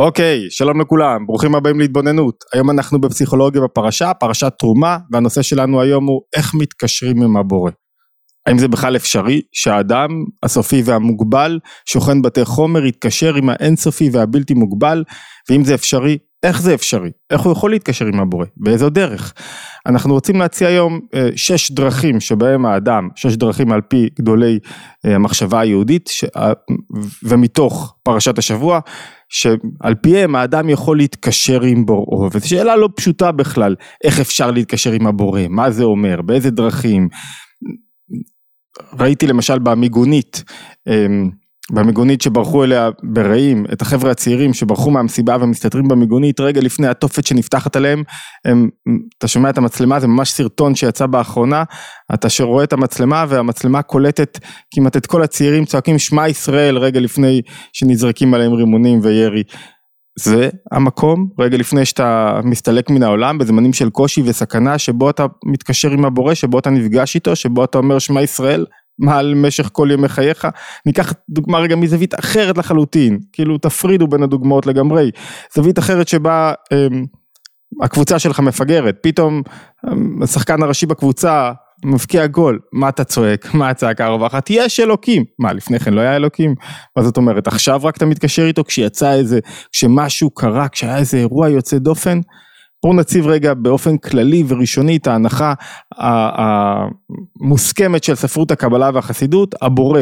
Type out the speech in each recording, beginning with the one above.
אוקיי, שלום לכולם, ברוכים הבאים להתבוננות. היום אנחנו בפסיכולוגיה בפרשה, פרשת תרומה, והנושא שלנו היום הוא איך מתקשרים עם הבורא. האם זה בכלל אפשרי שהאדם הסופי והמוגבל שוכן בתי חומר יתקשר עם האינסופי והבלתי מוגבל, ואם זה אפשרי, איך זה אפשרי? איך הוא יכול להתקשר עם הבורא? באיזו דרך? אנחנו רוצים להציע היום אה, שש דרכים שבהם האדם, שש דרכים על פי גדולי אה, המחשבה היהודית, ש... ומתוך פרשת השבוע, שעל פיהם האדם יכול להתקשר עם בוראו, וזו שאלה לא פשוטה בכלל, איך אפשר להתקשר עם הבורא, מה זה אומר, באיזה דרכים. ראיתי למשל במיגונית, אמ, במיגונית שברחו אליה ברעים, את החבר'ה הצעירים שברחו מהמסיבה ומסתתרים במיגונית רגע לפני התופת שנפתחת עליהם, הם, אתה שומע את המצלמה, זה ממש סרטון שיצא באחרונה, אתה רואה את המצלמה והמצלמה קולטת כמעט את כל הצעירים צועקים שמע ישראל רגע לפני שנזרקים עליהם רימונים וירי. זה המקום רגע לפני שאתה מסתלק מן העולם בזמנים של קושי וסכנה שבו אתה מתקשר עם הבורא שבו אתה נפגש איתו שבו אתה אומר שמע ישראל מעל משך כל ימי חייך. ניקח דוגמה רגע מזווית אחרת לחלוטין, כאילו תפרידו בין הדוגמאות לגמרי. זווית אחרת שבה אמ, הקבוצה שלך מפגרת, פתאום אמ, השחקן הראשי בקבוצה מבקיע גול, מה אתה צועק, מה הצעקה הרווחת, יש אלוקים, מה לפני כן לא היה אלוקים, מה זאת אומרת? עכשיו רק אתה מתקשר איתו כשיצא איזה, כשמשהו קרה, כשהיה איזה אירוע יוצא דופן, בואו נציב רגע באופן כללי וראשוני את ההנחה המוסכמת של ספרות הקבלה והחסידות, הבורא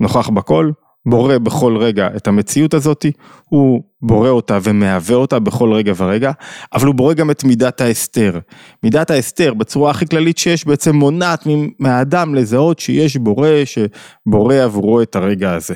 נוכח בכל, בורא בכל רגע את המציאות הזאתי, הוא בורא אותה ומהווה אותה בכל רגע ורגע, אבל הוא בורא גם את מידת ההסתר. מידת ההסתר בצורה הכי כללית שיש בעצם מונעת מהאדם לזהות שיש בורא שבורא עבורו את הרגע הזה.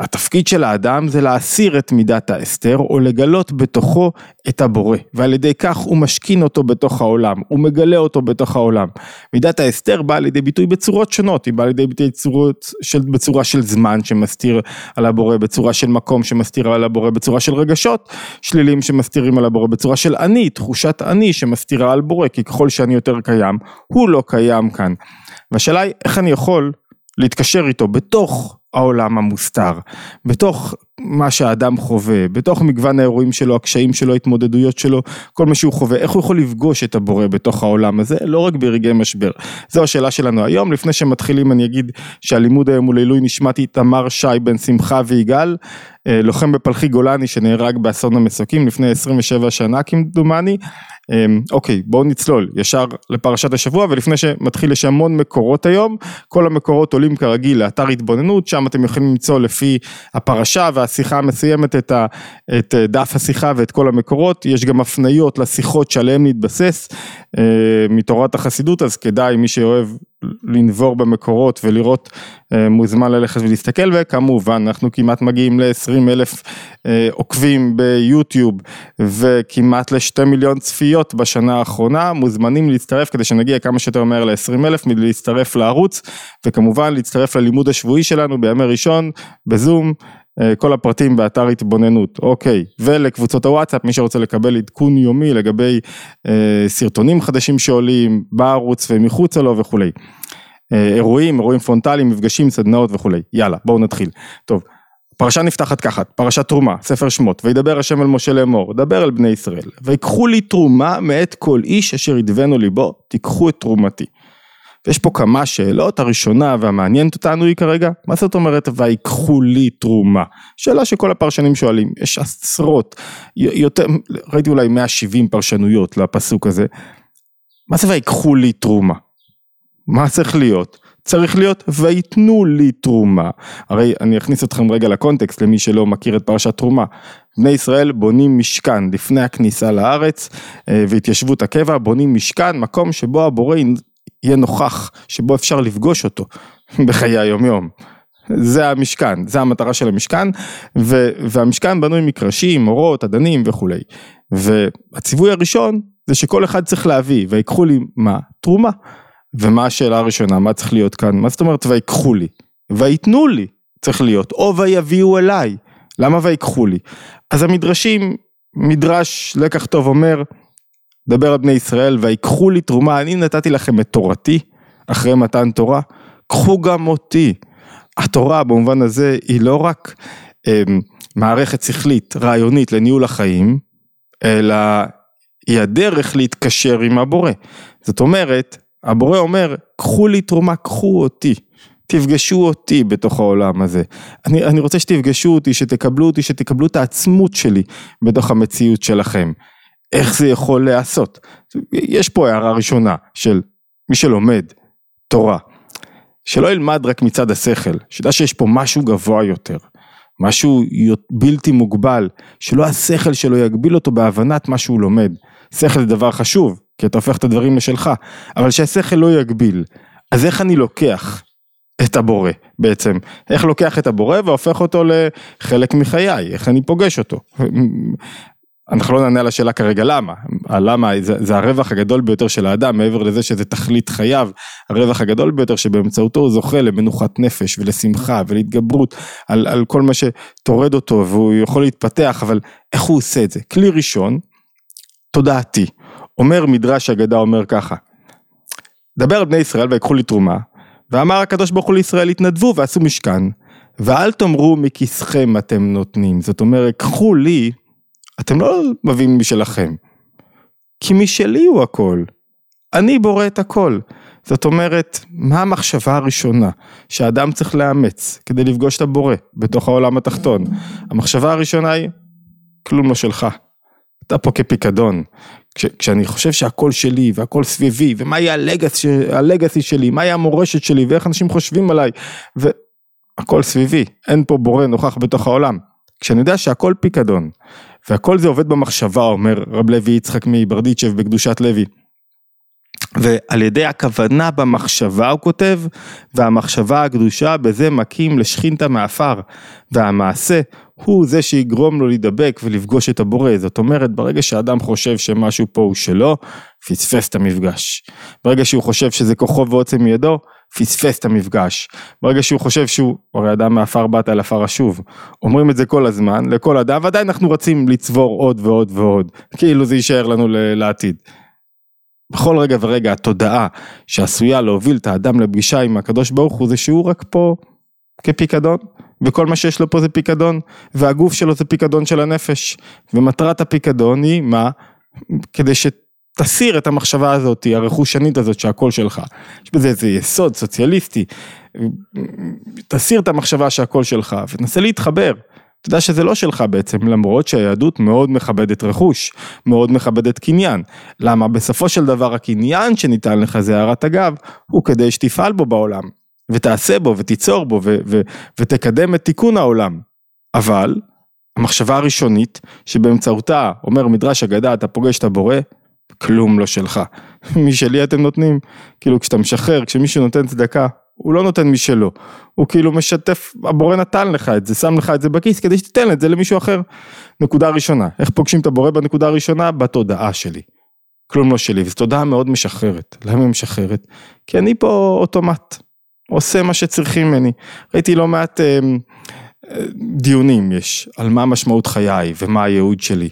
התפקיד של האדם זה להסיר את מידת ההסתר או לגלות בתוכו את הבורא ועל ידי כך הוא משכין אותו בתוך העולם, הוא מגלה אותו בתוך העולם. מידת ההסתר באה לידי ביטוי בצורות שונות, היא באה לידי ביטוי צורות של, בצורה של זמן שמסתיר על הבורא, בצורה של מקום שמסתיר על הבורא, בצורה של רגשות שלילים שמסתירים על הבורא, בצורה של אני, תחושת אני שמסתירה על בורא, כי ככל שאני יותר קיים, הוא לא קיים כאן. והשאלה היא איך אני יכול להתקשר איתו בתוך העולם המוסתר, בתוך מה שהאדם חווה, בתוך מגוון האירועים שלו, הקשיים שלו, ההתמודדויות שלו, כל מה שהוא חווה, איך הוא יכול לפגוש את הבורא בתוך העולם הזה, לא רק ברגעי משבר. זו השאלה שלנו היום, לפני שמתחילים אני אגיד שהלימוד היום הוא לעילוי נשמתי תמר שי בן שמחה ויגאל, אה, לוחם בפלחי גולני שנהרג באסון המסוקים לפני 27 שנה כמדומני. אמ, אוקיי בואו נצלול ישר לפרשת השבוע ולפני שמתחיל יש המון מקורות היום. כל המקורות עולים כרגיל לאתר התבוננות שם אתם יכולים למצוא לפי הפרשה והשיחה המסוימת את, ה, את אה, דף השיחה ואת כל המקורות. יש גם הפניות לשיחות שעליהן להתבסס מתורת החסידות אז כדאי מי שאוהב לנבור במקורות ולראות אה, מוזמן ללכת ולהסתכל וכמובן אנחנו כמעט מגיעים ל-20 אלף אה, עוקבים ביוטיוב וכמעט לשתי מיליון צפיות בשנה האחרונה מוזמנים להצטרף כדי שנגיע כמה שיותר מהר ל-20 אלף מלהצטרף לערוץ וכמובן להצטרף ללימוד השבועי שלנו בימי ראשון בזום אה, כל הפרטים באתר התבוננות, אוקיי, ולקבוצות הוואטסאפ, מי שרוצה לקבל עדכון יומי לגבי אה, סרטונים חדשים שעולים בערוץ ומחוצה לו וכולי. אה, אירועים, אירועים פרונטליים, מפגשים, סדנאות וכולי. יאללה, בואו נתחיל. טוב, פרשה נפתחת ככה, פרשת תרומה, ספר שמות, וידבר השם אל משה לאמור, דבר אל בני ישראל, ויקחו לי תרומה מאת כל איש אשר ידבנו ליבו, תיקחו את תרומתי. ויש פה כמה שאלות, הראשונה והמעניינת אותנו היא כרגע, מה זאת אומרת ויקחו לי תרומה? שאלה שכל הפרשנים שואלים, יש עשרות, יותר, ראיתי אולי 170 פרשנויות לפסוק הזה, מה זה ויקחו לי תרומה? מה צריך להיות? צריך להיות ויתנו לי תרומה. הרי אני אכניס אתכם רגע לקונטקסט למי שלא מכיר את פרשת תרומה. בני ישראל בונים משכן לפני הכניסה לארץ אה, והתיישבות הקבע, בונים משכן, מקום שבו הבורא יהיה נוכח, שבו אפשר לפגוש אותו בחיי היום יום. זה המשכן, זה המטרה של המשכן, ו, והמשכן בנוי מקרשים, אורות, אדנים וכולי. והציווי הראשון זה שכל אחד צריך להביא, ויקחו לי מה? תרומה. ומה השאלה הראשונה, מה צריך להיות כאן? מה זאת אומרת ויקחו לי? ויתנו לי צריך להיות, או ויביאו אליי. למה ויקחו לי? אז המדרשים, מדרש לקח טוב אומר, דבר על בני ישראל ויקחו לי תרומה, אני נתתי לכם את תורתי אחרי מתן תורה, קחו גם אותי. התורה במובן הזה היא לא רק אמ, מערכת שכלית רעיונית לניהול החיים, אלא היא הדרך להתקשר עם הבורא. זאת אומרת, הבורא אומר, קחו לי תרומה, קחו אותי. תפגשו אותי בתוך העולם הזה. אני, אני רוצה שתפגשו אותי, שתקבלו אותי, שתקבלו את העצמות שלי בתוך המציאות שלכם. איך זה יכול להיעשות? יש פה הערה ראשונה של מי שלומד תורה, שלא ילמד רק מצד השכל, שידע שיש פה משהו גבוה יותר, משהו בלתי מוגבל, שלא השכל שלו יגביל אותו בהבנת מה שהוא לומד. שכל זה דבר חשוב, כי אתה הופך את הדברים לשלך, אבל שהשכל לא יגביל. אז איך אני לוקח את הבורא בעצם, איך לוקח את הבורא והופך אותו לחלק מחיי, איך אני פוגש אותו. אנחנו לא נענה על השאלה כרגע למה, הלמה זה, זה הרווח הגדול ביותר של האדם מעבר לזה שזה תכלית חייו, הרווח הגדול ביותר שבאמצעותו הוא זוכה למנוחת נפש ולשמחה ולהתגברות על, על כל מה שטורד אותו והוא יכול להתפתח אבל איך הוא עושה את זה, כלי ראשון, תודעתי, אומר מדרש אגדה אומר ככה, דבר על בני ישראל ויקחו לי תרומה ואמר הקדוש ברוך הוא לישראל התנדבו ועשו משכן ואל תאמרו מכיסכם אתם נותנים. זאת אומרת קחו לי אתם לא מביאים משלכם כי משלי הוא הכל. אני בורא את הכל. זאת אומרת מה המחשבה הראשונה שאדם צריך לאמץ כדי לפגוש את הבורא בתוך העולם התחתון? המחשבה הראשונה היא כלום לא שלך. אתה פה כפיקדון. כש, כשאני חושב שהכל שלי והכל סביבי ומה יהיה הלגס, הלגסי שלי, מה יהיה המורשת שלי ואיך אנשים חושבים עליי והכל סביבי, אין פה בורא נוכח בתוך העולם. כשאני יודע שהכל פיקדון והכל זה עובד במחשבה אומר רב לוי יצחק מברדיצ'ב בקדושת לוי ועל ידי הכוונה במחשבה הוא כותב, והמחשבה הקדושה בזה מקים לשכינתה מעפר, והמעשה הוא זה שיגרום לו להידבק ולפגוש את הבורא, זאת אומרת ברגע שאדם חושב שמשהו פה הוא שלו, פספס את המפגש. ברגע שהוא חושב שזה כוחו ועוצם ידו, פספס את המפגש. ברגע שהוא חושב שהוא, הרי אדם מעפר באת אל עפר אשוב. אומרים את זה כל הזמן, לכל אדם, ועדיין אנחנו רוצים לצבור עוד ועוד ועוד, כאילו זה יישאר לנו לעתיד. בכל רגע ורגע התודעה שעשויה להוביל את האדם לפגישה עם הקדוש ברוך הוא זה שהוא רק פה כפיקדון וכל מה שיש לו פה זה פיקדון והגוף שלו זה פיקדון של הנפש ומטרת הפיקדון היא מה? כדי שתסיר את המחשבה הזאת הרכושנית הזאת שהכל שלך יש בזה איזה יסוד סוציאליסטי תסיר את המחשבה שהכל שלך ותנסה להתחבר אתה יודע שזה לא שלך בעצם, למרות שהיהדות מאוד מכבדת רכוש, מאוד מכבדת קניין. למה? בסופו של דבר הקניין שניתן לך זה הערת אגב, הוא כדי שתפעל בו בעולם, ותעשה בו ותיצור בו ו- ו- ותקדם את תיקון העולם. אבל, המחשבה הראשונית, שבאמצעותה, אומר מדרש אגדה, אתה פוגש את הבורא, כלום לא שלך. משלי אתם נותנים, כאילו כשאתה משחרר, כשמישהו נותן צדקה, הוא לא נותן משלו, הוא כאילו משתף, הבורא נתן לך את זה, שם לך את זה בכיס כדי שתיתן את זה למישהו אחר. נקודה ראשונה, איך פוגשים את הבורא בנקודה הראשונה? בתודעה שלי. כלום לא שלי, וזו תודעה מאוד משחררת. למה היא משחררת? כי אני פה אוטומט, עושה מה שצריכים ממני. ראיתי לא מעט אה, אה, דיונים יש, על מה משמעות חיי ומה הייעוד שלי.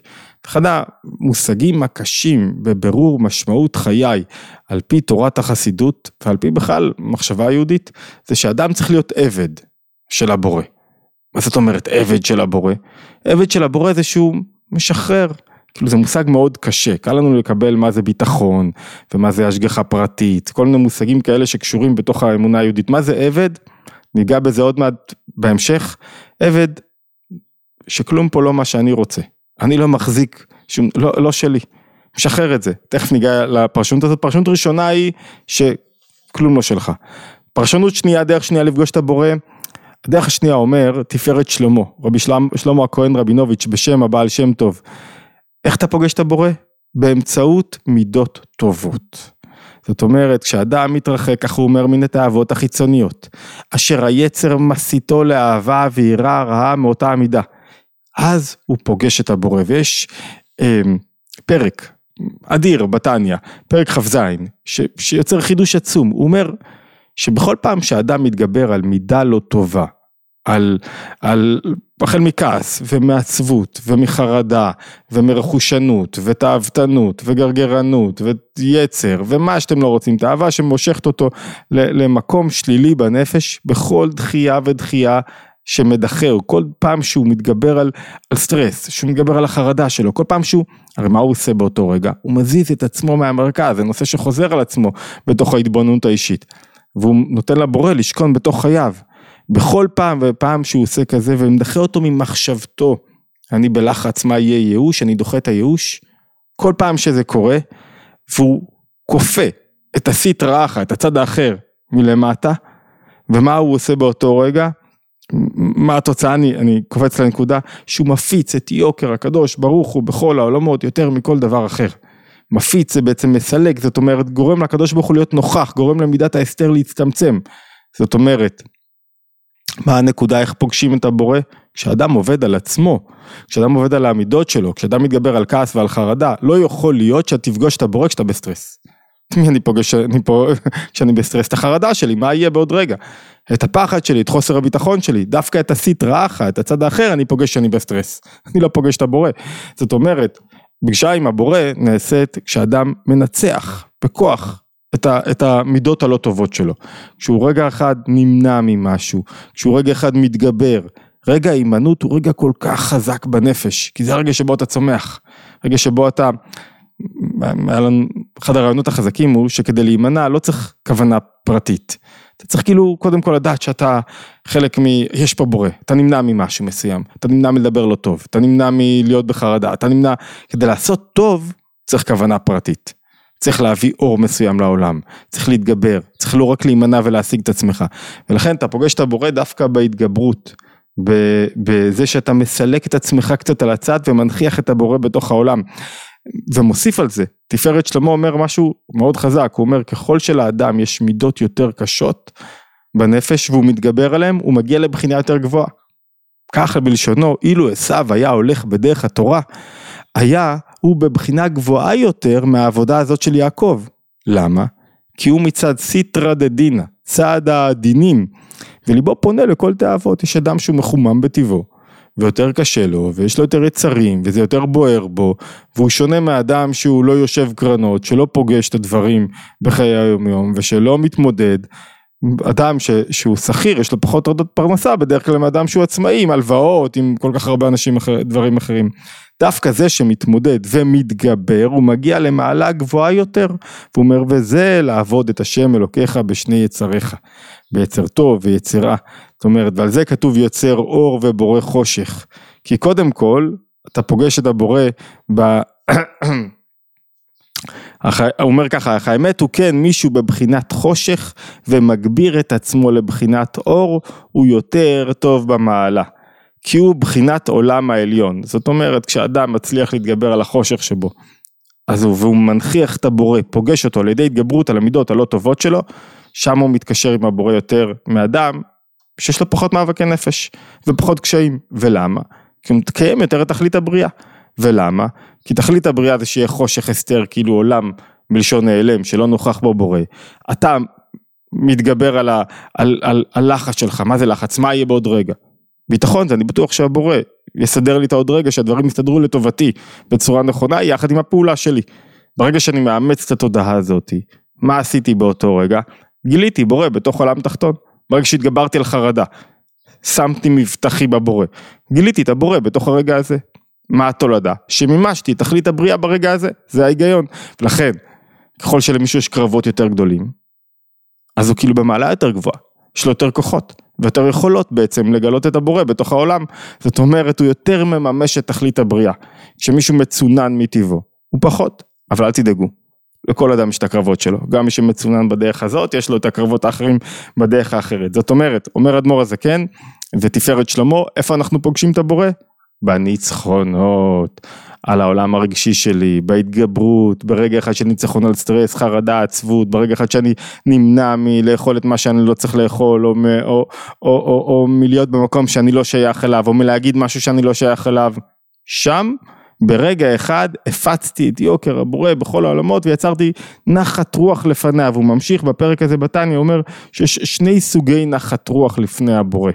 אחד המושגים הקשים בבירור משמעות חיי על פי תורת החסידות ועל פי בכלל מחשבה יהודית זה שאדם צריך להיות עבד של הבורא. מה זאת אומרת עבד של הבורא? עבד של הבורא זה שהוא משחרר. כאילו זה מושג מאוד קשה, קל לנו לקבל מה זה ביטחון ומה זה השגחה פרטית, כל מיני מושגים כאלה שקשורים בתוך האמונה היהודית. מה זה עבד? ניגע בזה עוד מעט בהמשך. עבד שכלום פה לא מה שאני רוצה. אני לא מחזיק, שום, לא, לא שלי, משחרר את זה, תכף ניגע לפרשנות הזאת, פרשנות ראשונה היא שכלום לא שלך. פרשנות שנייה, דרך שנייה לפגוש את הבורא, הדרך השנייה אומר תפארת שלמה, רבי שלמה, שלמה הכהן רבינוביץ' בשם הבעל שם טוב. איך אתה פוגש את הבורא? באמצעות מידות טובות. זאת אומרת, כשאדם מתרחק, כך הוא אומר, מן התאוות החיצוניות, אשר היצר מסיתו לאהבה ויראה רעה מאותה המידה. אז הוא פוגש את הבורא ויש אה, פרק אדיר בתניא, פרק כ"ז, שיוצר חידוש עצום, הוא אומר שבכל פעם שאדם מתגבר על מידה לא טובה, על, על, החל מכעס ומעצבות ומחרדה ומרכושנות ותאוותנות וגרגרנות ויצר ומה שאתם לא רוצים, תאווה שמושכת אותו למקום שלילי בנפש, בכל דחייה ודחייה שמדחר, כל פעם שהוא מתגבר על, על סטרס, שהוא מתגבר על החרדה שלו, כל פעם שהוא, הרי מה הוא עושה באותו רגע? הוא מזיז את עצמו מהמרכז, זה נושא שחוזר על עצמו בתוך ההתבוננות האישית. והוא נותן לבורא לשכון בתוך חייו. בכל פעם ופעם שהוא עושה כזה ומדחה אותו ממחשבתו, אני בלחץ מה יהיה ייאוש, אני דוחה את הייאוש, כל פעם שזה קורה, והוא כופה את הסטרא אחא, את הצד האחר מלמטה, ומה הוא עושה באותו רגע? מה התוצאה, אני, אני קופץ לנקודה, שהוא מפיץ את יוקר הקדוש ברוך הוא בכל העולמות יותר מכל דבר אחר. מפיץ זה בעצם מסלק, זאת אומרת גורם לקדוש ברוך הוא להיות נוכח, גורם למידת ההסתר להצטמצם. זאת אומרת, מה הנקודה, איך פוגשים את הבורא? כשאדם עובד על עצמו, כשאדם עובד על המידות שלו, כשאדם מתגבר על כעס ועל חרדה, לא יכול להיות שאתה תפגוש את הבורא כשאתה בסטרס. מי אני פוגש, כשאני בסטרס, את החרדה שלי, מה יהיה בעוד רגע? את הפחד שלי, את חוסר הביטחון שלי, דווקא את הסטרא אחרא, את הצד האחר, אני פוגש כשאני בסטרס. אני לא פוגש את הבורא. זאת אומרת, פגישה עם הבורא נעשית כשאדם מנצח בכוח את, ה, את המידות הלא טובות שלו. כשהוא רגע אחד נמנע ממשהו, כשהוא רגע אחד מתגבר, רגע ההימנעות הוא רגע כל כך חזק בנפש, כי זה הרגע שבו אתה צומח, רגע שבו אתה, אחד הרעיונות החזקים הוא שכדי להימנע לא צריך כוונה פרטית. אתה צריך כאילו קודם כל לדעת שאתה חלק מ... יש פה בורא, אתה נמנע ממשהו מסוים, אתה נמנע מלדבר לא טוב, אתה נמנע מלהיות בחרדה, אתה נמנע... כדי לעשות טוב צריך כוונה פרטית. צריך להביא אור מסוים לעולם, צריך להתגבר, צריך לא רק להימנע ולהשיג את עצמך. ולכן אתה פוגש את הבורא דווקא בהתגברות, בזה שאתה מסלק את עצמך קצת על הצד ומנכיח את הבורא בתוך העולם. ומוסיף על זה, תפארת שלמה אומר משהו מאוד חזק, הוא אומר ככל שלאדם יש מידות יותר קשות בנפש והוא מתגבר עליהן, הוא מגיע לבחינה יותר גבוהה. ככה בלשונו, אילו עשו היה הולך בדרך התורה, היה הוא בבחינה גבוהה יותר מהעבודה הזאת של יעקב. למה? כי הוא מצד סיטרא דדינא, צד הדינים, וליבו פונה לכל תאוות, יש אדם שהוא מחומם בטבעו. ויותר קשה לו, ויש לו יותר יצרים, וזה יותר בוער בו, והוא שונה מאדם שהוא לא יושב קרנות, שלא פוגש את הדברים בחיי היום יום, ושלא מתמודד. אדם ש, שהוא שכיר, יש לו פחות הורדות פרנסה, בדרך כלל מאדם שהוא עצמאי, עם הלוואות, עם כל כך הרבה אנשים, אחר, דברים אחרים. דווקא זה שמתמודד ומתגבר, הוא מגיע למעלה גבוהה יותר, והוא אומר, וזה לעבוד את השם אלוקיך בשני יצריך, ביצר טוב ויצירה. זאת אומרת, ועל זה כתוב יוצר אור ובורא חושך. כי קודם כל, אתה פוגש את הבורא ב... הוא אומר ככה, אך האמת הוא כן מישהו בבחינת חושך ומגביר את עצמו לבחינת אור, הוא יותר טוב במעלה. כי הוא בחינת עולם העליון. זאת אומרת, כשאדם מצליח להתגבר על החושך שבו, אז הוא, והוא מנכיח את הבורא, פוגש אותו על ידי התגברות על המידות הלא טובות שלו, שם הוא מתקשר עם הבורא יותר מאדם שיש לו פחות מאבקי נפש ופחות קשיים. ולמה? כי הוא מתקיים יותר את תכלית הבריאה. ולמה? כי תכלית הבריאה זה שיהיה חושך הסתר, כאילו עולם מלשון נעלם, שלא נוכח בו בורא. אתה מתגבר על, ה, על, על, על לחץ שלך, מה זה לחץ? מה יהיה בעוד רגע? ביטחון זה אני בטוח שהבורא יסדר לי את העוד רגע שהדברים יסתדרו לטובתי בצורה נכונה יחד עם הפעולה שלי. ברגע שאני מאמץ את התודעה הזאתי, מה עשיתי באותו רגע? גיליתי בורא בתוך עולם תחתון. ברגע שהתגברתי על חרדה, שמתי מבטחי בבורא, גיליתי את הבורא בתוך הרגע הזה. מה התולדה? שמימשתי את תכלית הבריאה ברגע הזה, זה ההיגיון. ולכן, ככל שלמישהו יש קרבות יותר גדולים, אז הוא כאילו במעלה יותר גבוהה, יש לו יותר כוחות. ויותר יכולות בעצם לגלות את הבורא בתוך העולם. זאת אומרת, הוא יותר מממש את תכלית הבריאה. כשמישהו מצונן מטבעו, הוא פחות, אבל אל תדאגו. לכל אדם יש את הקרבות שלו, גם מי שמצונן בדרך הזאת, יש לו את הקרבות האחרים בדרך האחרת. זאת אומרת, אומר אדמו"ר הזקן, ותפארת שלמה, איפה אנחנו פוגשים את הבורא? בניצחונות, על העולם הרגשי שלי, בהתגברות, ברגע אחד של ניצחון על סטרס, חרדה, עצבות, ברגע אחד שאני נמנע מלאכול את מה שאני לא צריך לאכול, או, או, או, או, או, או מלהיות במקום שאני לא שייך אליו, או מלהגיד משהו שאני לא שייך אליו, שם ברגע אחד הפצתי את יוקר הבורא בכל העולמות ויצרתי נחת רוח לפניו, הוא ממשיך בפרק הזה בתניא, הוא אומר שיש שני סוגי נחת רוח לפני הבורא.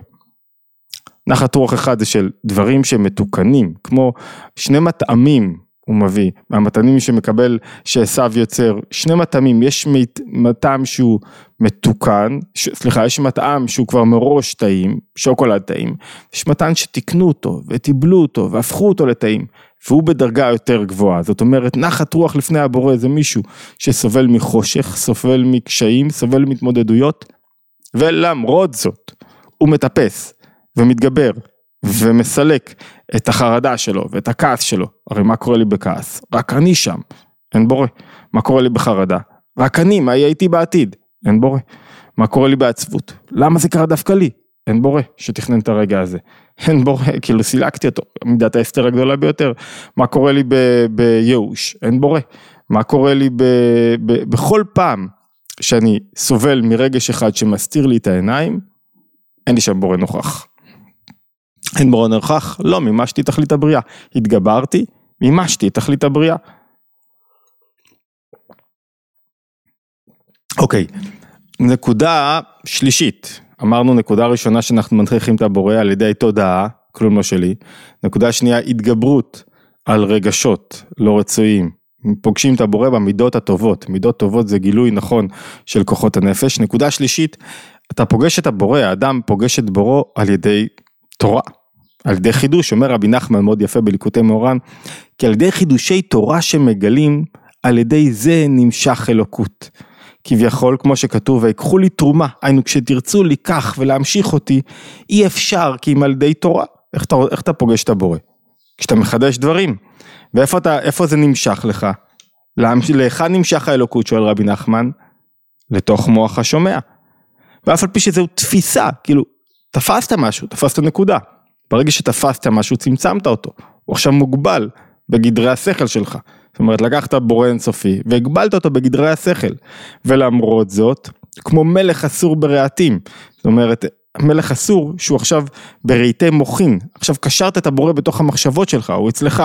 נחת רוח אחד זה של דברים שמתוקנים, כמו שני מטעמים הוא מביא, מהמטעמים שמקבל, שעשו יוצר, שני מטעמים, יש מטעם שהוא מתוקן, ש, סליחה, יש מטעם שהוא כבר מראש טעים, שוקולד טעים, יש מטעם שתיקנו אותו וטיבלו אותו והפכו אותו לטעים, והוא בדרגה יותר גבוהה, זאת אומרת נחת רוח לפני הבורא זה מישהו שסובל מחושך, סובל מקשיים, סובל מהתמודדויות, ולמרות זאת הוא מטפס ומתגבר ומסלק את החרדה שלו ואת הכעס שלו, הרי מה קורה לי בכעס? רק אני שם, אין בורא. מה קורה לי בחרדה? רק אני, מה יהיה איתי בעתיד? אין בורא. מה קורה לי בעצבות? למה זה קרה דווקא לי? אין בורא שתכנן את הרגע הזה. אין בורא, כאילו סילקתי אותו, מידת ההסתר הגדולה ביותר. מה קורה לי בייאוש? אין בורא. מה קורה לי ב, ב, בכל פעם שאני סובל מרגש אחד שמסתיר לי את העיניים, אין לי שם בורא נוכח. אין בורא נוכח? לא, מימשתי תכלית הבריאה. התגברתי, מימשתי את תכלית הבריאה. אוקיי, נקודה שלישית, אמרנו נקודה ראשונה שאנחנו מנכיחים את הבורא על ידי תודעה, כלום לא שלי, נקודה שנייה התגברות על רגשות לא רצויים, פוגשים את הבורא במידות הטובות, מידות טובות זה גילוי נכון של כוחות הנפש, נקודה שלישית, אתה פוגש את הבורא, האדם פוגש את בורו על ידי תורה, על ידי חידוש, אומר רבי נחמן מאוד יפה בליקוטי מאורן, כי על ידי חידושי תורה שמגלים, על ידי זה נמשך אלוקות. כביכול, כמו שכתוב, ויקחו לי תרומה, היינו כשתרצו לקח ולהמשיך אותי, אי אפשר כי אם על ידי תורה. איך אתה, איך אתה פוגש את הבורא? כשאתה מחדש דברים. ואיפה אתה, זה נמשך לך? להיכן נמשך האלוקות, שואל רבי נחמן? לתוך מוח השומע. ואף על פי שזהו תפיסה, כאילו, תפסת משהו, תפסת נקודה. ברגע שתפסת משהו, צמצמת אותו. הוא עכשיו מוגבל בגדרי השכל שלך. זאת אומרת, לקחת בורא אינסופי והגבלת אותו בגדרי השכל. ולמרות זאת, כמו מלך אסור ברהטים. זאת אומרת, מלך אסור שהוא עכשיו ברהיטי מוחין. עכשיו קשרת את הבורא בתוך המחשבות שלך, הוא אצלך.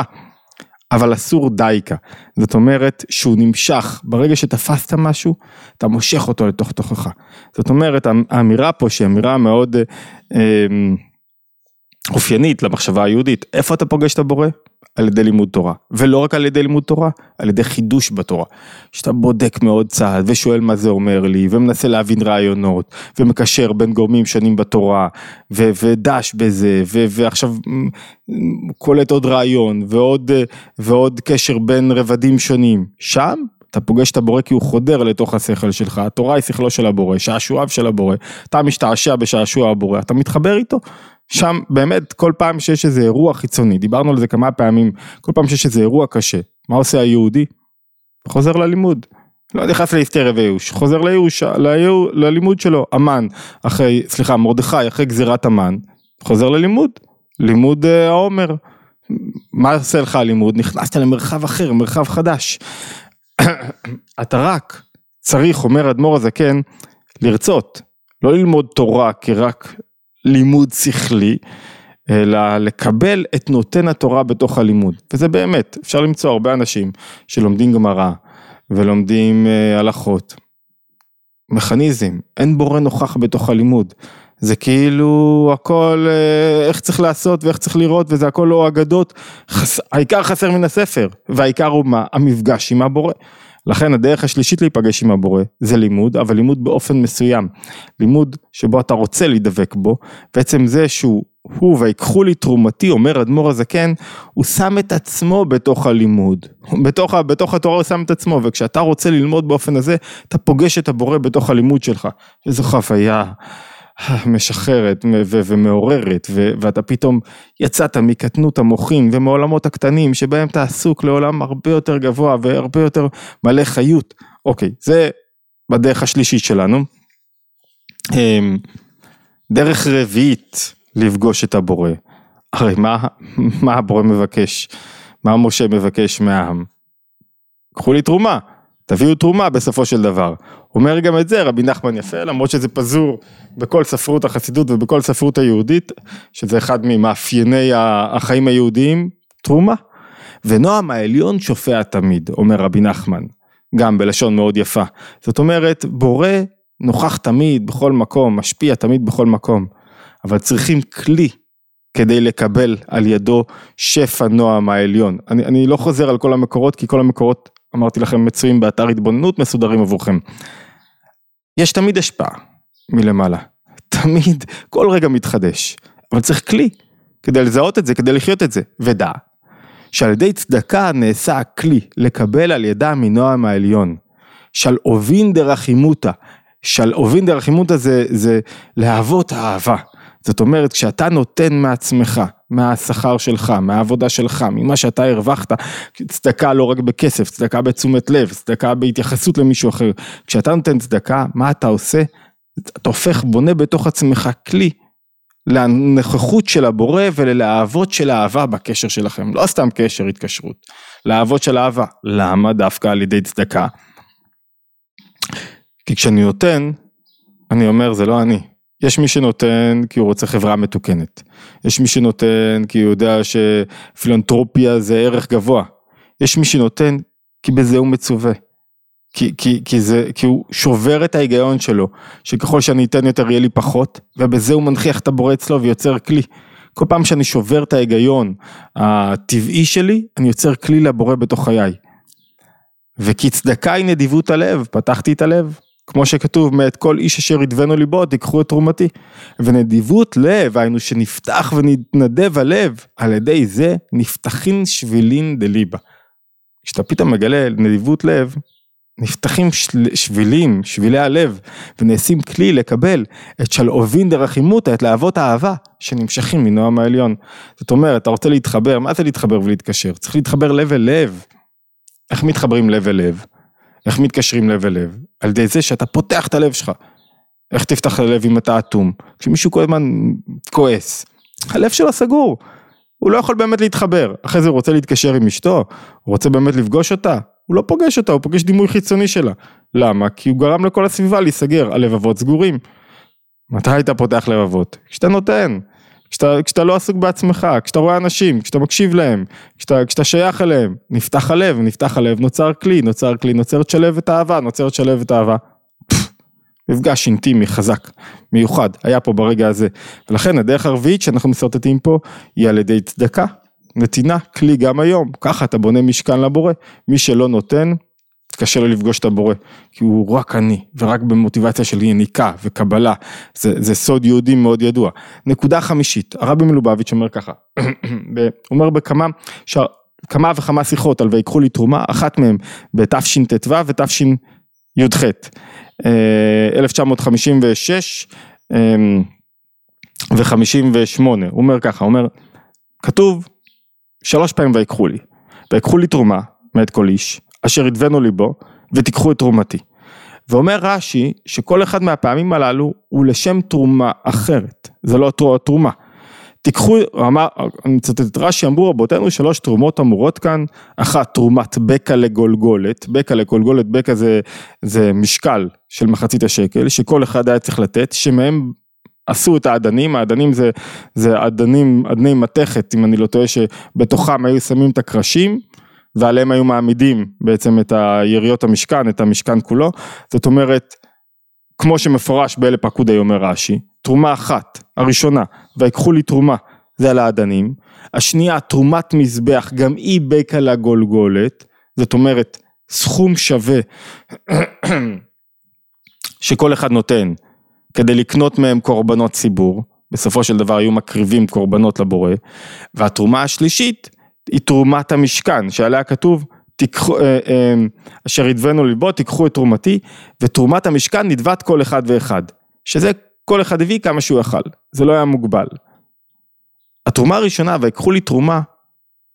אבל אסור דייקה, זאת אומרת שהוא נמשך, ברגע שתפסת משהו, אתה מושך אותו לתוך תוכך. זאת אומרת, האמירה פה שהיא אמירה מאוד אה, אה, אופיינית למחשבה היהודית, איפה אתה פוגש את הבורא? על ידי לימוד תורה, ולא רק על ידי לימוד תורה, על ידי חידוש בתורה. שאתה בודק מאוד צעד ושואל מה זה אומר לי, ומנסה להבין רעיונות, ומקשר בין גורמים שונים בתורה, ו- ודש בזה, ו- ועכשיו קולט עוד רעיון, ועוד, ועוד קשר בין רבדים שונים. שם אתה פוגש את הבורא כי הוא חודר לתוך השכל שלך, התורה היא שכלו של הבורא, שעשועיו של הבורא, אתה משתעשע בשעשוע הבורא, אתה מתחבר איתו, שם באמת כל פעם שיש איזה אירוע חיצוני, דיברנו על זה כמה פעמים, כל פעם שיש איזה אירוע קשה, מה עושה היהודי? חוזר ללימוד. לא נכנס להיסטריה וייאוש, חוזר לייאוש, ללימוד שלו, אמן, אחרי, סליחה, מרדכי, אחרי גזירת אמן, חוזר ללימוד, לימוד אה, העומר. מה עושה לך הלימוד? נכנסת למרחב אחר, מרחב חדש. אתה רק צריך, אומר אדמו"ר הזקן, לרצות, לא ללמוד תורה כרק לימוד שכלי, אלא לקבל את נותן התורה בתוך הלימוד. וזה באמת, אפשר למצוא הרבה אנשים שלומדים גמרא ולומדים אה, הלכות. מכניזם, אין בורא נוכח בתוך הלימוד. זה כאילו הכל אה, איך צריך לעשות ואיך צריך לראות וזה הכל לא אגדות, חס... העיקר חסר מן הספר והעיקר הוא מה? המפגש עם הבורא. לכן הדרך השלישית להיפגש עם הבורא זה לימוד, אבל לימוד באופן מסוים. לימוד שבו אתה רוצה להידבק בו, בעצם זה שהוא, הוא ויקחו לי תרומתי, אומר אדמו"ר הזקן, הוא שם את עצמו בתוך הלימוד. בתוך, בתוך התורה הוא שם את עצמו, וכשאתה רוצה ללמוד באופן הזה, אתה פוגש את הבורא בתוך הלימוד שלך. איזו חוויה. משחררת ומעוררת ואתה פתאום יצאת מקטנות המוחין ומעולמות הקטנים שבהם אתה עסוק לעולם הרבה יותר גבוה והרבה יותר מלא חיות. אוקיי, זה בדרך השלישית שלנו. אמ, דרך רביעית לפגוש את הבורא. הרי מה, מה הבורא מבקש? מה משה מבקש מהעם? קחו לי תרומה. תביאו תרומה בסופו של דבר. אומר גם את זה רבי נחמן יפה, למרות שזה פזור בכל ספרות החסידות ובכל ספרות היהודית, שזה אחד ממאפייני החיים היהודיים, תרומה. ונועם העליון שופע תמיד, אומר רבי נחמן, גם בלשון מאוד יפה. זאת אומרת, בורא נוכח תמיד בכל מקום, משפיע תמיד בכל מקום, אבל צריכים כלי כדי לקבל על ידו שפע נועם העליון. אני, אני לא חוזר על כל המקורות, כי כל המקורות, אמרתי לכם, מצויים באתר התבוננות, מסודרים עבורכם. יש תמיד השפעה מלמעלה, תמיד, כל רגע מתחדש, אבל צריך כלי כדי לזהות את זה, כדי לחיות את זה, ודע שעל ידי צדקה נעשה הכלי לקבל על ידה מנועם העליון. של אובין דרחימותא, של אובין דרחימותא זה, זה להוות אהבה. זאת אומרת, כשאתה נותן מעצמך, מהשכר שלך, מהעבודה שלך, ממה שאתה הרווחת, צדקה לא רק בכסף, צדקה בתשומת לב, צדקה בהתייחסות למישהו אחר. כשאתה נותן צדקה, מה אתה עושה? אתה הופך, בונה בתוך עצמך כלי לנוכחות של הבורא וללהבות של אהבה בקשר שלכם. לא סתם קשר, התקשרות, להבות של אהבה. למה? דווקא על ידי צדקה. כי כשאני נותן, אני אומר זה לא אני. יש מי שנותן כי הוא רוצה חברה מתוקנת. יש מי שנותן כי הוא יודע שפילנטרופיה זה ערך גבוה. יש מי שנותן כי בזה הוא מצווה. כי, כי, כי, זה, כי הוא שובר את ההיגיון שלו, שככל שאני אתן יותר יהיה לי פחות, ובזה הוא מנכיח את הבורא אצלו ויוצר כלי. כל פעם שאני שובר את ההיגיון הטבעי שלי, אני יוצר כלי לבורא בתוך חיי. וכי צדקה היא נדיבות הלב, פתחתי את הלב, כמו שכתוב, מאת כל איש אשר ידבנו ליבו, תיקחו את תרומתי. ונדיבות לב, היינו שנפתח ונתנדב הלב, על ידי זה נפתחין שבילין דליבה. כשאתה פתאום מגלה נדיבות לב, נפתחים של... שבילים, שבילי הלב, ונעשים כלי לקבל את שלאובין דרחימותא, את להבות האהבה, שנמשכים מנועם העליון. זאת אומרת, אתה רוצה להתחבר, מה זה להתחבר ולהתקשר? צריך להתחבר לב אל לב. איך מתחברים לב אל לב? איך מתקשרים לב אל לב? על ידי זה שאתה פותח את הלב שלך. איך תפתח את הלב אם אתה אטום? כשמישהו כל הזמן כועס, הלב שלו סגור. הוא לא יכול באמת להתחבר, אחרי זה הוא רוצה להתקשר עם אשתו, הוא רוצה באמת לפגוש אותה, הוא לא פוגש אותה, הוא פוגש דימוי חיצוני שלה. למה? כי הוא גרם לכל הסביבה להיסגר, הלבבות סגורים. מתי אתה פותח לבבות? כשאתה נותן. כשאתה, כשאתה לא עסוק בעצמך, כשאתה רואה אנשים, כשאתה מקשיב להם, כשאתה, כשאתה שייך אליהם, נפתח הלב, נפתח הלב, נוצר כלי, נוצר כלי, נוצרת שלבת אהבה, נוצרת שלבת אהבה. מפגש אינטימי חזק, מיוחד, היה פה ברגע הזה. ולכן הדרך הרביעית שאנחנו משרטטים פה היא על ידי צדקה, נתינה, כלי גם היום, ככה אתה בונה משכן לבורא. מי שלא נותן, קשה לו לפגוש את הבורא, כי הוא רק אני, ורק במוטיבציה של יניקה וקבלה, זה, זה סוד יהודי מאוד ידוע. נקודה חמישית, הרבי מלובביץ' אומר ככה, הוא אומר בכמה, ש... כמה וכמה שיחות על ויקחו לי תרומה, אחת מהן בתשט"ו ותשי"ח, 1956 ו-58, הוא אומר ככה, הוא אומר, כתוב שלוש פעמים ויקחו לי, ויקחו לי תרומה מאת כל איש, אשר ידבנו ליבו, ותיקחו את תרומתי. ואומר רש"י שכל אחד מהפעמים הללו הוא לשם תרומה אחרת, זה לא תרומה. תיקחו, אמר, אני מצטט את רש"י, אמרו רבותינו שלוש תרומות אמורות כאן, אחת תרומת בקע לגולגולת, בקע לגולגולת, בקע זה, זה משקל של מחצית השקל, שכל אחד היה צריך לתת, שמהם עשו את האדנים, האדנים זה, זה אדנים, אדני מתכת, אם אני לא טועה, שבתוכם היו שמים את הקרשים, ועליהם היו מעמידים בעצם את היריות המשכן, את המשכן כולו, זאת אומרת, כמו שמפורש באלה פקודי אומר רש"י, תרומה אחת, הראשונה, ויקחו לי תרומה, זה על האדנים, השנייה תרומת מזבח, גם היא בקע לגולגולת, זאת אומרת סכום שווה שכל אחד נותן כדי לקנות מהם קורבנות ציבור, בסופו של דבר היו מקריבים קורבנות לבורא, והתרומה השלישית היא תרומת המשכן, שעליה כתוב, תיקחו, אה, אה, אשר ידבנו ללבו, תיקחו את תרומתי, ותרומת המשכן נדבת כל אחד ואחד, שזה כל אחד הביא כמה שהוא יכל, זה לא היה מוגבל. התרומה הראשונה, ויקחו לי תרומה,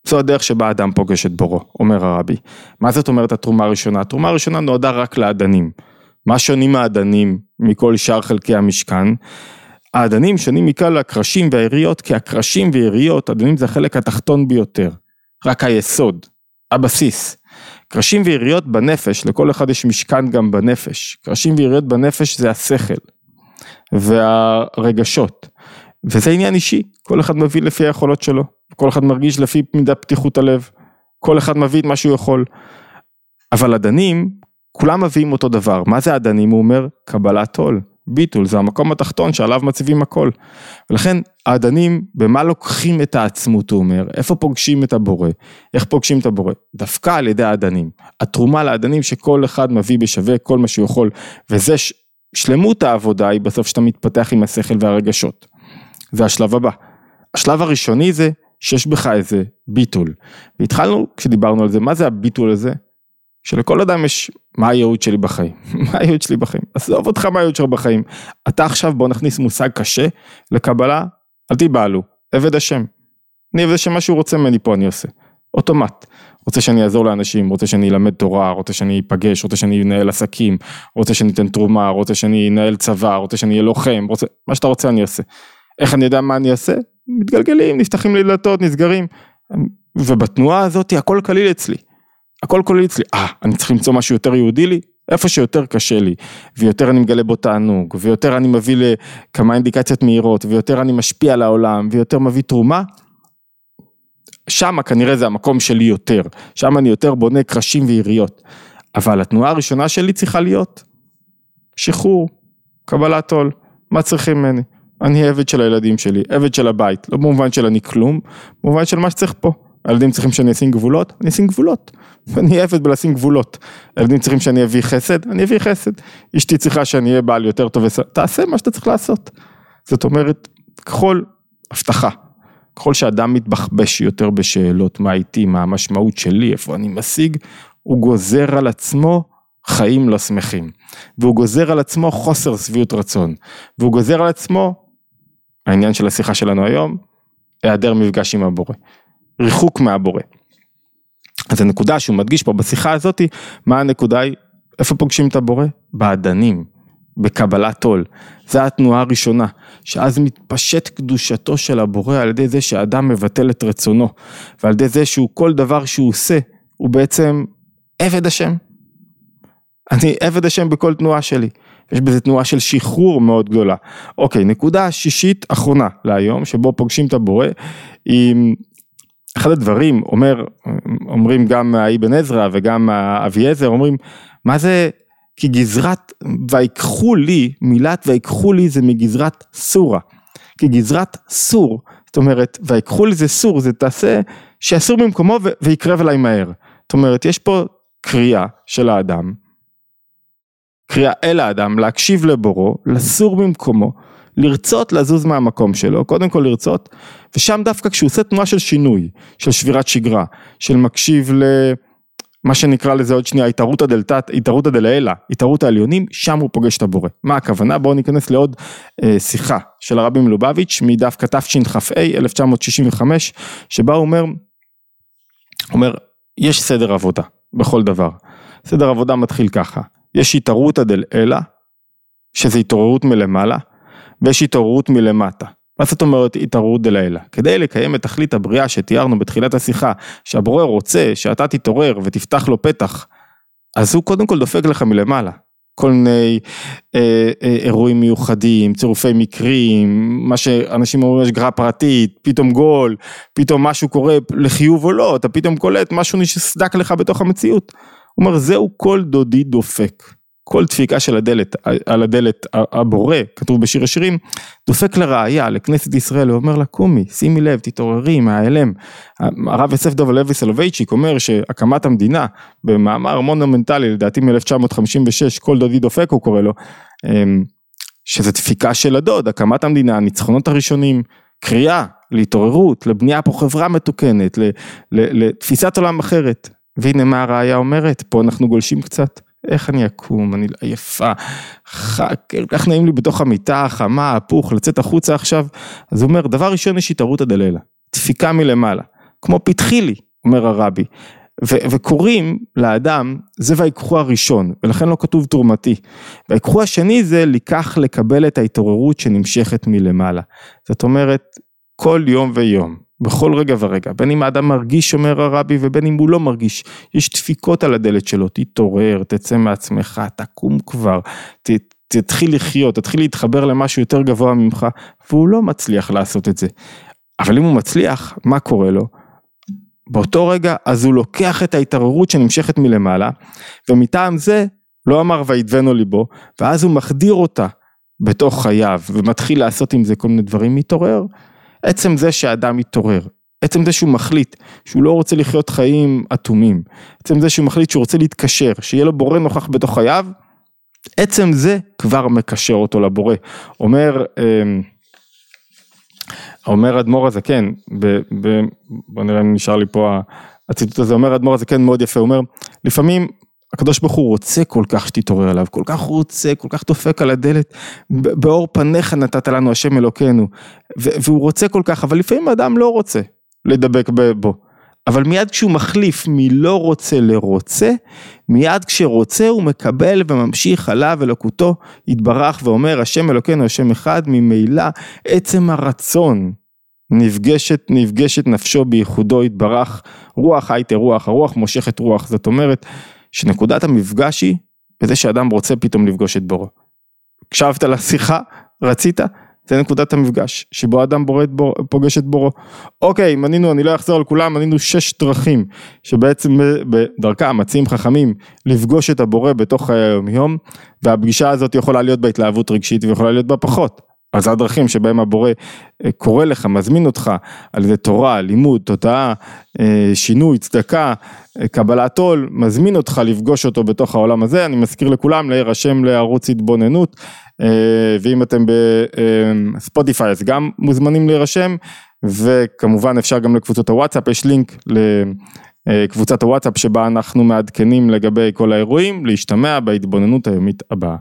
זו הדרך שבה אדם פוגש את בורו, אומר הרבי. מה זאת אומרת התרומה הראשונה? התרומה הראשונה נועדה רק לאדנים. מה שונים האדנים מכל שאר חלקי המשכן? האדנים שונים מכלל הקרשים והיריות, כי הקרשים ויריות, אדנים זה החלק התחתון ביותר. רק היסוד, הבסיס. קרשים ויריות בנפש, לכל אחד יש משכן גם בנפש. קרשים ויריות בנפש זה השכל והרגשות. וזה עניין אישי, כל אחד מביא לפי היכולות שלו, כל אחד מרגיש לפי מידת פתיחות הלב, כל אחד מביא את מה שהוא יכול. אבל אדנים, כולם מביאים אותו דבר, מה זה אדנים? הוא אומר, קבלת עול. ביטול, זה המקום התחתון שעליו מציבים הכל. ולכן האדנים, במה לוקחים את העצמות, הוא אומר, איפה פוגשים את הבורא, איך פוגשים את הבורא, דווקא על ידי האדנים. התרומה לאדנים שכל אחד מביא בשווה כל מה שהוא יכול, וזה ש... שלמות העבודה היא בסוף שאתה מתפתח עם השכל והרגשות. זה השלב הבא. השלב הראשוני זה שיש בך איזה ביטול. והתחלנו כשדיברנו על זה, מה זה הביטול הזה? שלכל אדם יש מה הייעוד שלי בחיים, מה הייעוד שלי בחיים, עזוב אותך מה הייעוד שלך בחיים, אתה עכשיו בוא נכניס מושג קשה לקבלה, אל תיבהלו, עבד השם, אני עבד השם מה שהוא רוצה ממני פה אני עושה, אוטומט, רוצה שאני אעזור לאנשים, רוצה שאני אלמד תורה, רוצה שאני אפגש, רוצה שאני אנהל עסקים, רוצה שאני אתן תרומה, רוצה שאני אנהל צבא, רוצה שאני אהיה לוחם, רוצה, מה שאתה רוצה אני אעשה. איך אני יודע מה אני אעשה? מתגלגלים, נפתחים לי דלתות, נסגרים, ובתנועה הזאת הכל קליל אצלי. הכל כולל אצלי, אה, אני צריך למצוא משהו יותר יהודי לי? איפה שיותר קשה לי, ויותר אני מגלה בו תענוג, ויותר אני מביא לכמה אינדיקציות מהירות, ויותר אני משפיע על העולם, ויותר מביא תרומה, שם כנראה זה המקום שלי יותר, שם אני יותר בונה קרשים ויריות. אבל התנועה הראשונה שלי צריכה להיות שחרור, קבלת עול, מה צריכים ממני? אני עבד של הילדים שלי, עבד של הבית, לא במובן של אני כלום, במובן של מה שצריך פה. הילדים צריכים שאני אשים גבולות, אני אשים גבולות. אני עבד בלשים גבולות. הילדים צריכים שאני אביא חסד, אני אביא חסד. אשתי צריכה שאני אהיה בעל יותר טוב, תעשה מה שאתה צריך לעשות. זאת אומרת, ככל הבטחה, ככל שאדם מתבחבש יותר בשאלות מה איתי, מה המשמעות שלי, איפה אני משיג, הוא גוזר על עצמו חיים לא שמחים. והוא גוזר על עצמו חוסר שביעות רצון. והוא גוזר על עצמו, העניין של השיחה שלנו היום, היעדר מפגש עם הבורא. ריחוק מהבורא. אז הנקודה שהוא מדגיש פה בשיחה הזאתי, מה הנקודה היא, איפה פוגשים את הבורא? באדנים, בקבלת עול. זו התנועה הראשונה, שאז מתפשט קדושתו של הבורא על ידי זה שאדם מבטל את רצונו, ועל ידי זה שהוא כל דבר שהוא עושה, הוא בעצם עבד השם. אני עבד השם בכל תנועה שלי. יש בזה תנועה של שחרור מאוד גדולה. אוקיי, נקודה שישית אחרונה להיום, שבו פוגשים את הבורא, היא אחד הדברים, אומר, אומרים גם האבן עזרא וגם אביעזר, אומרים, מה זה, כי גזרת ויקחו לי, מילת ויקחו לי זה מגזרת סורה, כי גזרת סור, זאת אומרת, ויקחו לי זה סור, זה תעשה שאסור במקומו ויקרב אליי מהר. זאת אומרת, יש פה קריאה של האדם, קריאה אל האדם, להקשיב לבורו, לסור במקומו, לרצות לזוז מהמקום שלו, קודם כל לרצות, ושם דווקא כשהוא עושה תנועה של שינוי, של שבירת שגרה, של מקשיב למה שנקרא לזה עוד שנייה התערותא דלתת, התערותא דלעילא, התערות העליונים, שם הוא פוגש את הבורא. מה הכוונה? בואו ניכנס לעוד אה, שיחה של הרבי מלובביץ' מדף תשכ"ה 1965, שבה הוא אומר, אומר, יש סדר עבודה בכל דבר. סדר עבודה מתחיל ככה, יש התערותא דלעילא, שזה התעוררות מלמעלה, ויש התעוררות מלמטה. מה זאת אומרת התעוררות דלילה? כדי לקיים את תכלית הבריאה שתיארנו בתחילת השיחה, שהבורא רוצה שאתה תתעורר ותפתח לו פתח, אז הוא קודם כל דופק לך מלמעלה. כל מיני אה, אה, אירועים מיוחדים, צירופי מקרים, מה שאנשים אומרים יש גרעה פרטית, פתאום גול, פתאום משהו קורה לחיוב או לא, אתה פתאום קולט משהו נסדק לך בתוך המציאות. הוא אומר זהו כל דודי דופק. כל דפיקה של הדלת, על הדלת הבורא, כתוב בשיר השירים, דופק לראיה, לכנסת ישראל, הוא אומר לה קומי, שימי לב, תתעוררי מההלם. הרב יוסף דוב לוי סולובייצ'יק אומר שהקמת המדינה, במאמר מונומנטלי, לדעתי מ-1956, כל דודי דופק הוא קורא לו, אמ, שזה דפיקה של הדוד, הקמת המדינה, הניצחונות הראשונים, קריאה להתעוררות, לבנייה פה חברה מתוקנת, לתפיסת עולם אחרת. והנה מה הראיה אומרת, פה אנחנו גולשים קצת. איך אני אקום, אני עייפה, כל כך נעים לי בתוך המיטה החמה, הפוך, לצאת החוצה עכשיו. אז הוא אומר, דבר ראשון יש התערותא דלילה, דפיקה מלמעלה, כמו פתחי לי, אומר הרבי. ו- וקוראים לאדם, זה ויקחו הראשון, ולכן לא כתוב תרומתי. ויקחו השני זה לקח לקבל את ההתעוררות שנמשכת מלמעלה. זאת אומרת, כל יום ויום. בכל רגע ורגע, בין אם האדם מרגיש, אומר הרבי, ובין אם הוא לא מרגיש, יש דפיקות על הדלת שלו, תתעורר, תצא מעצמך, תקום כבר, ת, תתחיל לחיות, תתחיל להתחבר למשהו יותר גבוה ממך, והוא לא מצליח לעשות את זה. אבל אם הוא מצליח, מה קורה לו? באותו רגע, אז הוא לוקח את ההתעוררות שנמשכת מלמעלה, ומטעם זה, לא אמר וידבנו ליבו, ואז הוא מחדיר אותה בתוך חייו ומתחיל לעשות עם זה כל מיני דברים, מתעורר. עצם זה שהאדם מתעורר, עצם זה שהוא מחליט שהוא לא רוצה לחיות חיים אטומים, עצם זה שהוא מחליט שהוא רוצה להתקשר, שיהיה לו בורא נוכח בתוך חייו, עצם זה כבר מקשר אותו לבורא. אומר, אמ, אומר אדמו"ר הזקן, בוא נראה אם נשאר לי פה הציטוט הזה, אומר אדמו"ר הזקן מאוד יפה, הוא אומר, לפעמים הקדוש ברוך הוא רוצה כל כך שתתעורר עליו, כל כך רוצה, כל כך דופק על הדלת, באור פניך נתת לנו השם אלוקינו, והוא רוצה כל כך, אבל לפעמים האדם לא רוצה לדבק בו. אבל מיד כשהוא מחליף מלא רוצה לרוצה, מיד כשרוצה הוא מקבל וממשיך עליו אלוקותו יתברך ואומר השם אלוקינו השם אחד, ממילא עצם הרצון נפגשת, נפגשת נפשו בייחודו יתברך, רוח הייתה רוח, הרוח מושכת רוח, זאת אומרת שנקודת המפגש היא בזה שאדם רוצה פתאום לפגוש את בורו. הקשבת לשיחה, רצית, זה נקודת המפגש, שבו אדם בורא בור, פוגש את בורו. אוקיי, מנינו, אני לא אחזור על כולם, מנינו שש דרכים, שבעצם בדרכם מציעים חכמים לפגוש את הבורא בתוך חיי היום יום, והפגישה הזאת יכולה להיות בהתלהבות רגשית ויכולה להיות בה פחות. אז הדרכים שבהם הבורא אה, קורא לך, מזמין אותך על ידי תורה, לימוד, תודעה, אה, שינוי, צדקה, אה, קבלת עול, מזמין אותך לפגוש אותו בתוך העולם הזה. אני מזכיר לכולם להירשם לערוץ התבוננות, ואם אתם בספוטיפיי אז גם מוזמנים להירשם, וכמובן אפשר גם לקבוצות הוואטסאפ, יש לינק לקבוצת הוואטסאפ שבה אנחנו מעדכנים לגבי כל האירועים, להשתמע בהתבוננות היומית הבאה.